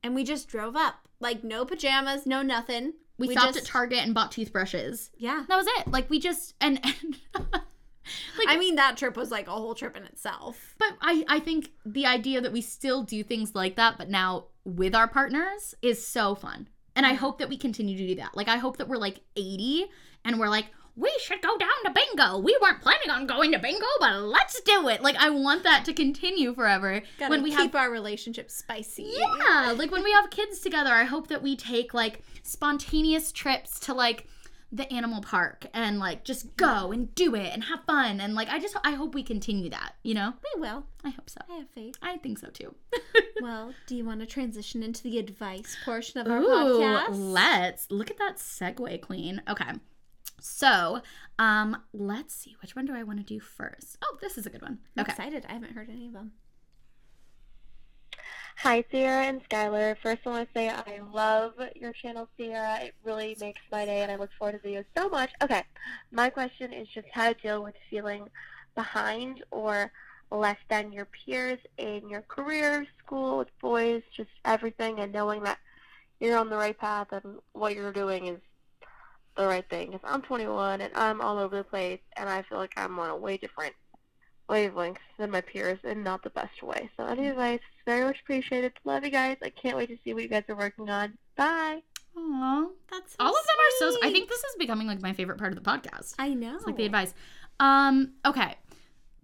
And we just drove up, like no pajamas, no nothing. we, stopped just, at target and bought toothbrushes. Yeah, that was it. Like we just and, [laughs] and [laughs] like I mean that trip was like a whole trip in itself. but i i think the idea that we still do things like that but now with our partners is so fun. And i hope that we continue to do that. Like i hope that we're like 80 and we're like we should go down to bingo. We weren't planning on going to bingo but let's do it. Like i want that to continue forever Gotta when we keep have our relationship spicy. yeah like when we have kids together i hope that we take like spontaneous trips to like the animal park and like just go and do it and have fun and like i just i hope we continue that you know we will. i hope so I have faith. i think so too [laughs] well, do you want to transition into the advice portion of our Ooh, podcast? let's look at that segue, Queen. Okay, so um, let's see which one do I want to do first. Oh, this is a good one. I'm Okay, excited. I haven't heard any of them. Hi, Sierra and Skylar. First, I want to say I love your channel, Sierra. It really makes my day, and I look forward to videos so much. Okay, my question is just how to deal with feeling behind or less than your peers in your career, school, with boys, just everything, and knowing that you're on the right path and what you're doing is the right thing. Because I'm 21 and I'm all over the place, and I feel like I'm on a way different wavelengths than my peers in not the best way. So any advice is very much appreciated. Love you guys. I can't wait to see what you guys are working on. Bye. Aw. That's so all of them are so. I think this is becoming like my favorite part of the podcast. I know. It's like the advice. Um, okay,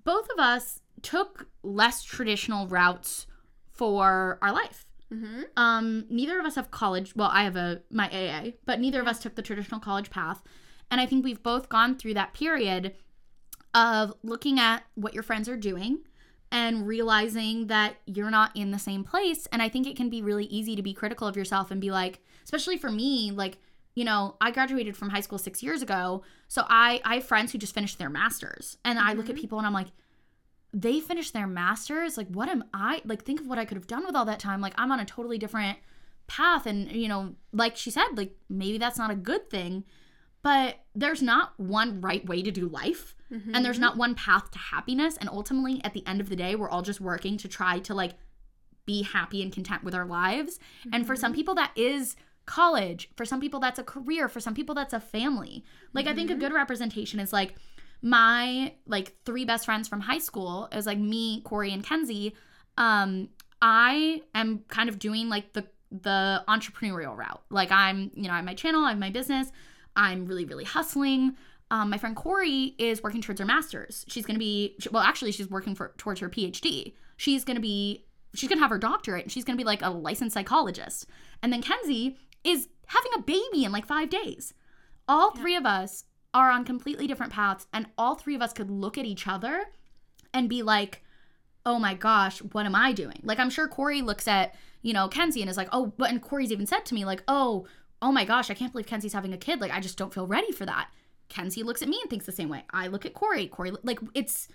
both of us took less traditional routes for our life. Mm-hmm. um neither of us have college well i have a my aa but neither of us took the traditional college path and i think we've both gone through that period of looking at what your friends are doing and realizing that you're not in the same place. And i think it can be really easy to be critical of yourself and be like especially for me like you know i graduated from high school six years ago. So i i have friends who just finished their masters. And i look at Mhm. people and i'm like they finished their masters? Like what am i like think of what i could have done with all that time. Like i'm on a totally different path. And you know like she said like maybe that's not a good thing but there's not one right way to do life mm-hmm, and there's mm-hmm. not one path to happiness and ultimately at the end of the day we're all just working to try to like be happy and content with our lives. And for some mm-hmm. people that is college. For some people that's a career. For some people that's a family. Like i think a good representation is like my like three best friends from high school. It was like me corey and kenzie. Um i am kind of doing like the the entrepreneurial route. Like i'm you know i have my channel i have my business i'm really really hustling um, my friend Corey is working towards her master's. She's going to be, well, actually, she's working for towards her PhD. She's going to be, she's going to have her doctorate and she's going to be like a licensed psychologist. And then Kenzie is having a baby in like five days. All three of us are on completely different paths, and all three of us could look at each other and be like, oh my gosh, what am I doing? Like, I'm sure Corey looks at, you know, Kenzie and is like, oh, but, and Corey's even said to me, like, oh, oh my gosh, I can't believe Kenzie's having a kid. Like, I just don't feel ready for that. Kenzie looks at me and thinks the same way. I look at Corey. Corey, like, it's,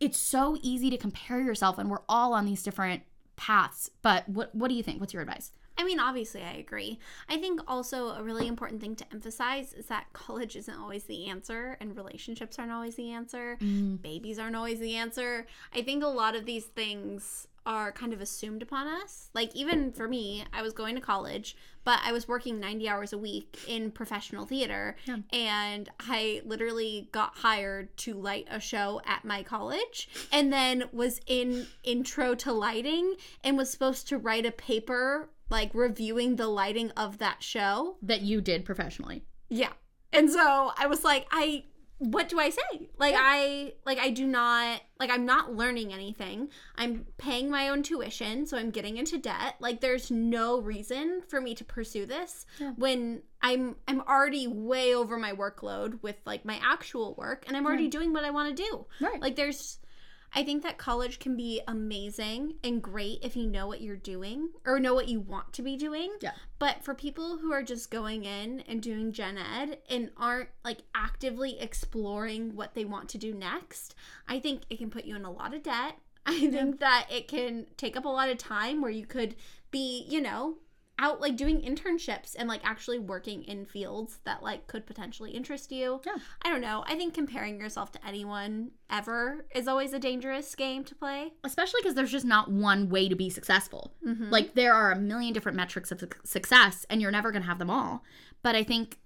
it's so easy to compare yourself, and we're all on these different paths. But what, what do you think? What's your advice? I mean, obviously, I agree. I think also a really important thing to emphasize is that college isn't always the answer, and relationships aren't always the answer. Mm-hmm. Babies aren't always the answer. I think a lot of these things are kind of assumed upon us. Like, even for me, I was going to college, but I was working 90 hours a week in professional theater, Yeah. and I literally got hired to light a show at my college, and then was in intro to lighting and was supposed to write a paper like reviewing the lighting of that show. That you did professionally. Yeah. And so I was like, I what do I say? Like I like I do not like I'm not learning anything. I'm paying my own tuition, so I'm getting into debt. Like there's no reason for me to pursue this Yeah. when I'm I'm already way over my workload with like my actual work and I'm already doing what I want to do. Right. Like there's I think that college can be amazing and great if you know what you're doing or know what you want to be doing. Yeah. But for people who are just going in and doing gen ed and aren't like actively exploring what they want to do next, I think it can put you in a lot of debt. I think that it can take up a lot of time where you could be, you know, out like doing internships and like actually working in fields that like could potentially interest you. Yeah. I don't know. I think comparing yourself to anyone ever is always a dangerous game to play. especially because there's just not one way to be successful. Mhm. Like there are a million different metrics of success, and you're never going to have them all. But I think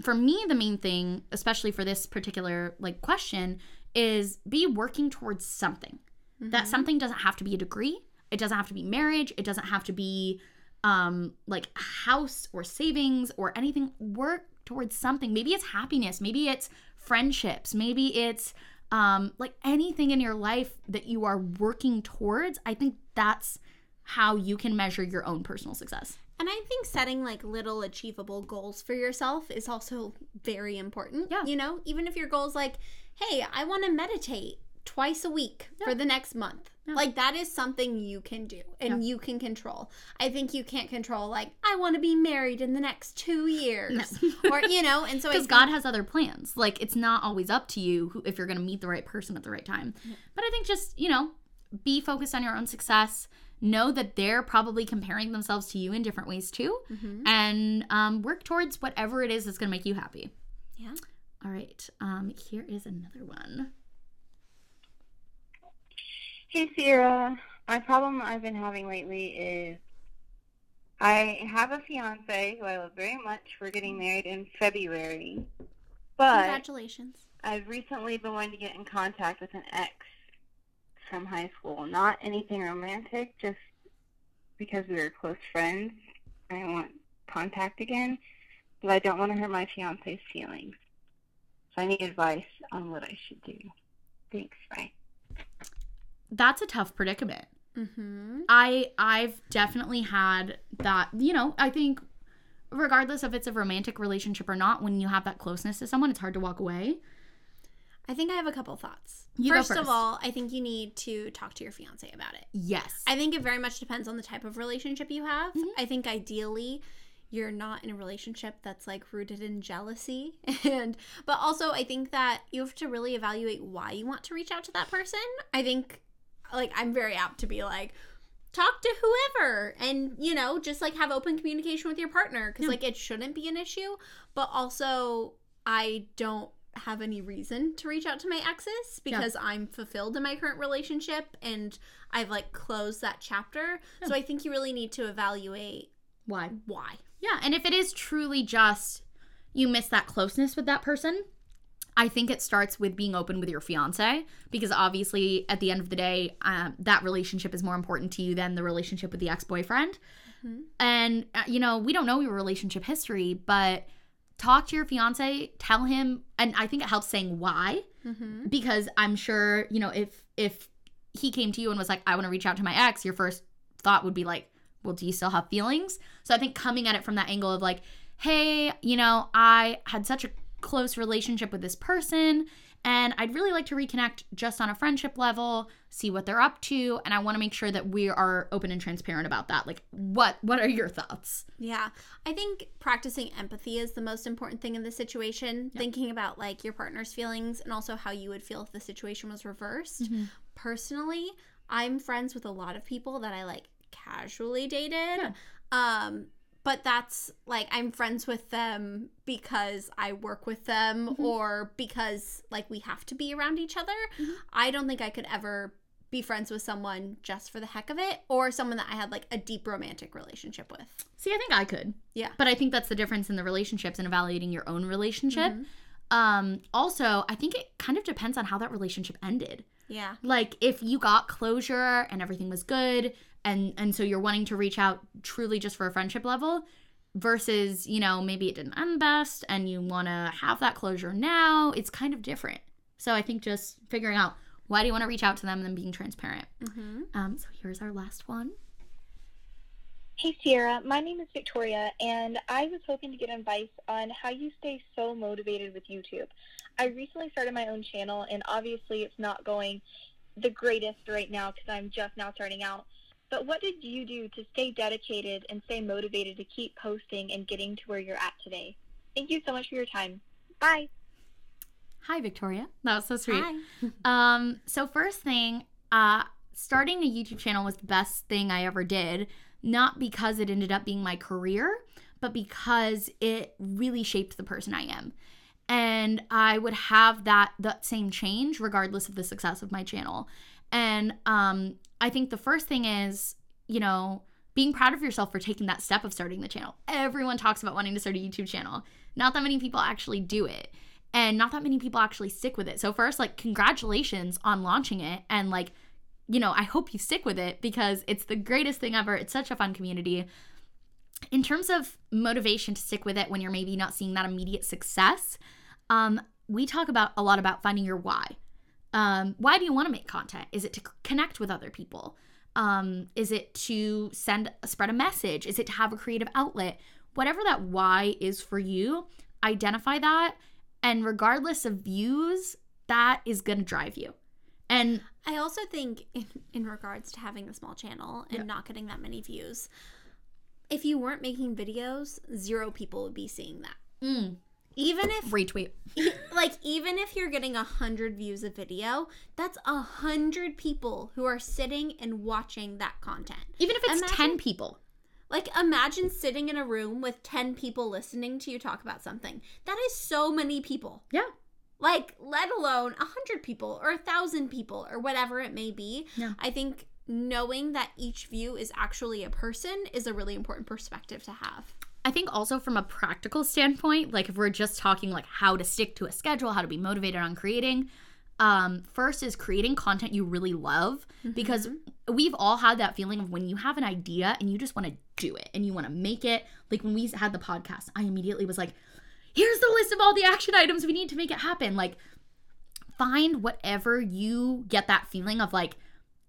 for me, the main thing, especially for this particular like question, is be working towards something. That something doesn't have to be a degree. It doesn't have to be marriage. It doesn't have to be um like house or savings or anything. Work towards something. Maybe it's happiness. Maybe it's friendships. Maybe it's um like anything in your life that you are working towards. I think that's how you can measure your own personal success. And I think setting like little achievable goals for yourself is also very important. Yeah. You know, even if your goal is like, hey, I want to meditate twice a week for the next month. Yeah. Like that is something you can do and you can control. I think you can't control like I want to be married in the next 2 years [laughs] or you know, and so because [laughs] God has other plans. Like it's not always up to you who, if you're going to meet the right person at the right time. But I think just you know, be focused on your own success. Know that they're probably comparing themselves to you in different ways too, Mhm. and um, work towards whatever it is that's going to make you happy. Yeah. All right. Um, here is another one. Hey Sierra, my problem I've been having lately is I have a fiance who I love very much. We're getting married in February, but Congratulations. I've recently been wanting to get in contact with an ex from high school. Not anything romantic, just because we were close friends. I want contact again, but I don't want to hurt my fiance's feelings. So I need advice on what I should do. Thanks. Bye. That's a tough predicament. Mhm. I I've definitely had that, you know, I think regardless if it's a romantic relationship or not, when you have that closeness to someone, it's hard to walk away. I think I have a couple thoughts. Go first, of all, I think you need to talk to your fiance about it. Yes. I think it very much depends on the type of relationship you have. Mhm. I think ideally you're not in a relationship that's like rooted in jealousy [laughs] and but also I think that you have to really evaluate why you want to reach out to that person. I think like I'm very apt to be like talk to whoever and you know just like have open communication with your partner cuz Yeah. like it shouldn't be an issue, but also I don't have any reason to reach out to my exes because I'm fulfilled in my current relationship and I've like closed that chapter. So I think you really need to evaluate Why? why. Yeah, and if it is truly just you miss that closeness with that person, I think it starts with being open with your fiance because obviously at the end of the day, um, that relationship is more important to you than the relationship with the ex boyfriend. Mhm. And uh, you know, we don't know your relationship history, but talk to your fiance, tell him, and I think it helps saying why Mm-hmm. because I'm sure you know if if he came to you and was like, I want to reach out to my ex, your first thought would be like, well, do you still have feelings? So I think coming at it from that angle of like, hey, you know, I had such a close relationship with this person and I'd really like to reconnect just on a friendship level, see what they're up to, and I want to make sure that we are open and transparent about that. Like what what are your thoughts? Yeah. I think practicing empathy is the most important thing in this situation. Thinking about like your partner's feelings and also how you would feel if the situation was reversed. Mhm. Personally, I'm friends with a lot of people that I like casually dated. Yeah. Um but that's like I'm friends with them because I work with them Mhm. or because like we have to be around each other. Mhm. I don't think I could ever be friends with someone just for the heck of it or someone that I had like a deep romantic relationship with. See, I think I could. Yeah. But I think that's the difference in the relationships and evaluating your own relationship. Mhm. Um also, I think it kind of depends on how that relationship ended. Yeah. like if you got closure and everything was good and and so you're wanting to reach out truly just for a friendship level versus you know maybe it didn't end best and you want to have that closure now it's kind of different so i think just figuring out why do you want to reach out to them and then being transparent Mm-hmm. um so here's our last one Hey Sierra, my name is Victoria, and I was hoping to get advice on how you stay so motivated with YouTube. I recently started my own channel, and obviously it's not going the greatest right now because I'm just now starting out. But what did you do to stay dedicated and stay motivated to keep posting and getting to where you're at today? Thank you so much for your time. Bye. hi victoria that was so sweet Hi. [laughs] Um, so first thing, uh, starting a YouTube channel was the best thing I ever did, not because it ended up being my career, but because it really shaped the person I am. And I would have that that same change regardless of the success of my channel. And um, I think the first thing is, you know, being proud of yourself for taking that step of starting the channel. Everyone talks about wanting to start a YouTube channel. Not that many people actually do it and not that many people actually stick with it. So first, like congratulations on launching it and like you know, I hope you stick with it because it's the greatest thing ever. It's such a fun community. In terms of motivation to stick with it when you're maybe not seeing that immediate success, um, we talk about a lot about finding your why. Um, why do you want to make content? Is it to connect with other people? Um, is it to send spread a message? Is it to have a creative outlet? Whatever that why is for you, identify that, and regardless of views, that is gonna drive you. And I also think in, in regards to having a small channel and Yeah. not getting that many views, if you weren't making videos, zero people would be seeing that. mm, Even if retweet. like even if you're getting a hundred views a video, that's a hundred people who are sitting and watching that content. Even if it's Imagine- 10 people. Like imagine sitting in a room with ten people listening to you talk about something. That is so many people. Yeah. Like let alone a hundred people or a thousand people or whatever it may be. Yeah. I think knowing that each view is actually a person is a really important perspective to have. I think also from a practical standpoint, like if we're just talking like how to stick to a schedule, how to be motivated on creating, um, first is creating content you really love because we've all had that feeling of when you have an idea and you just want to do it and you want to make it. Like when we had the podcast, I immediately was like, here's the list of all the action items we need to make it happen. Like find whatever you get that feeling of like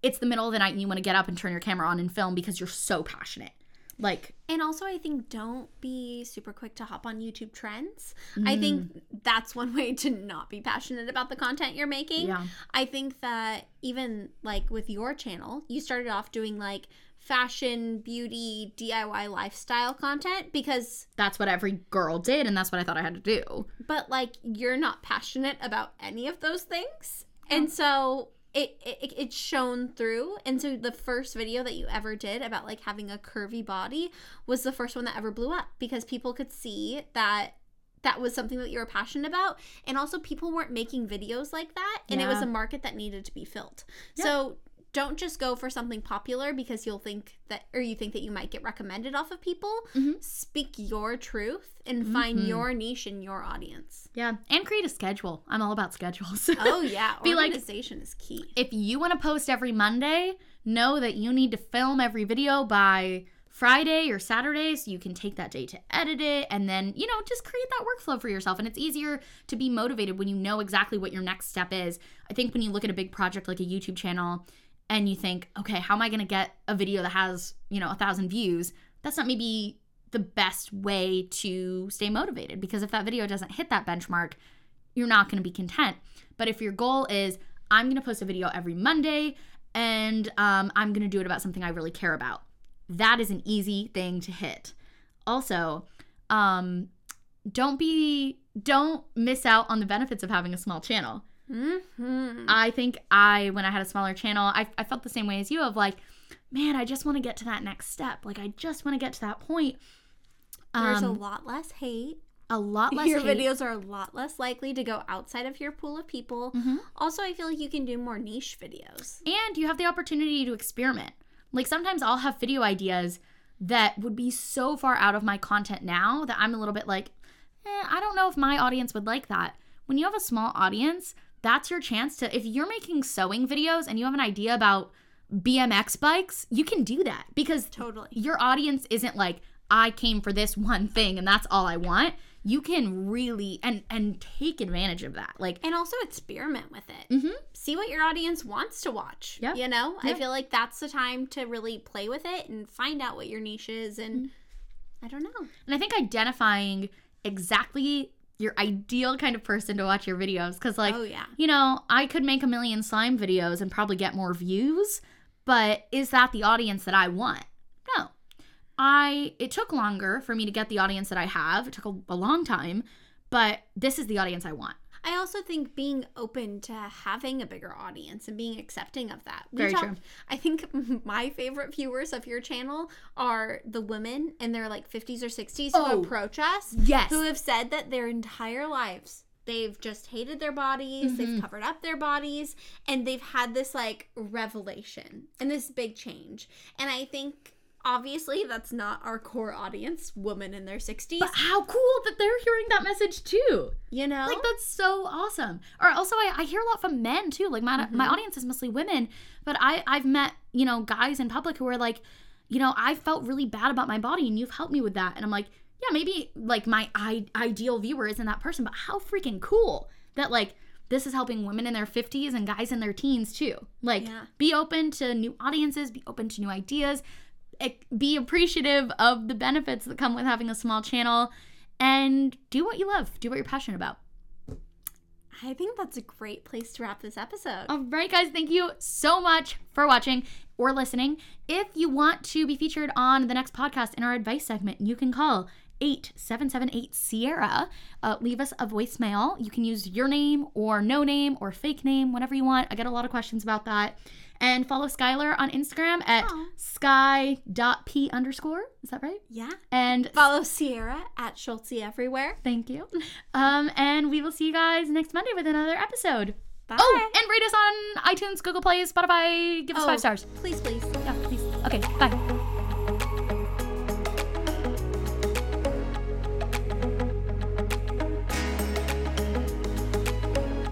it's the middle of the night and you want to get up and turn your camera on and film because you're so passionate. Like And also, I think don't be super quick to hop on YouTube trends. I mm. think that's one way to not be passionate about the content you're making. yeah. I think that even like with your channel, you started off doing like fashion, beauty, DIY lifestyle content because, that's what every girl did and that's what i thought i had to do. But like you're not passionate about any of those things. And so it, it it's shown through. And so the first video that you ever did about like having a curvy body was the first one that ever blew up because people could see that that was something that you were passionate about. And also people weren't making videos like that and it was a market that needed to be filled. Yeah. so don't just go for something popular because you'll think that or you think that you might get recommended off of people Mhm. speak your truth and find Mhm. your niche and your audience Yeah, and create a schedule. I'm all about schedules. [laughs] oh yeah Be like- organization is key if you want to post every Monday, know that you need to film every video by Friday or Saturday so you can take that day to edit it and then, you know, just create that workflow for yourself. And it's easier to be motivated when you know exactly what your next step is. I think when you look at a big project like a YouTube channel and you think, okay, how am I going to get a video that has, you know, a thousand views? That's not maybe the best way to stay motivated because if that video doesn't hit that benchmark, you're not going to be content. But if your goal is, I'm going to post a video every Monday and um, I'm going to do it about something I really care about, that is an easy thing to hit. Also, um, don't be, don't miss out on the benefits of having a small channel. Mm-hmm. I think I, when I had a smaller channel, I, I felt the same way as you of like, man, I just want to get to that next step. Like, I just want to get to that point. there's a Um, lot less hate a lot less your hate. videos are a lot less likely to go outside of your pool of people Mhm. also i feel like you can do more niche videos and you have the opportunity to experiment. Like sometimes I'll have video ideas that would be so far out of my content now that I'm a little bit like, eh, I don't know if my audience would like that. When you have a small audience, that's your chance to, if you're making sewing videos and you have an idea about BMX bikes, you can do that because totally your audience isn't like, I came for this [laughs] one thing and that's all I want. You can really and and take advantage of that. Like, and also experiment with it mhm. see what your audience wants to watch Yeah. you know i feel like that's the time to really play with it and find out what your niche is and Mm-hmm. i don't know And I think identifying exactly your ideal kind of person to watch your videos because like oh yeah. you know i could make a million slime videos and probably get more views but is that the audience that i want? No. I it took longer for me to get the audience that i have. It took a, a long time but this is the audience i want I also think being open to having a bigger audience and being accepting of that. We Very talked- true. I think [laughs] my favorite viewers of your channel are the women in their like 50s or 60s Oh. who approach us yes who have said that their entire lives they've just hated their bodies, Mhm. they've covered up their bodies, and they've had this like revelation and this big change. And I think obviously that's not our core audience, women in their 60s, but how cool that they're hearing that message too you know? Like that's so awesome. Or also, I, I hear a lot from men too. Like my my Mhm. audience is mostly women, but I I've met you know guys in public who are like, you know, I felt really bad about my body, and you've helped me with that. And I'm like, yeah, maybe like my I- ideal viewer isn't that person, but how freaking cool that like this is helping women in their 50s and guys in their teens too. Like, Yeah. be open to new audiences, be open to new ideas, be appreciative of the benefits that come with having a small channel, and do what you love, do what you're passionate about. I think that's a great place to wrap this episode. All right, guys, thank you so much for watching or listening. If you want to be featured on the next podcast in our advice segment, you can call 8778 Sierra. Uh, leave us a voicemail. You can use your name or no name or fake name, whatever you want. I get a lot of questions about that. And follow Skylar on Instagram at Aw. sky.p underscore. Is that right? yeah. And Follow Sierra at Schultzzie everywhere. thank you. Um, and we will see you guys next Monday with another episode. Bye. Oh, and rate us on iTunes, Google Play, Spotify. Give us Oh. five stars. please, please. Yeah, please. Okay, bye.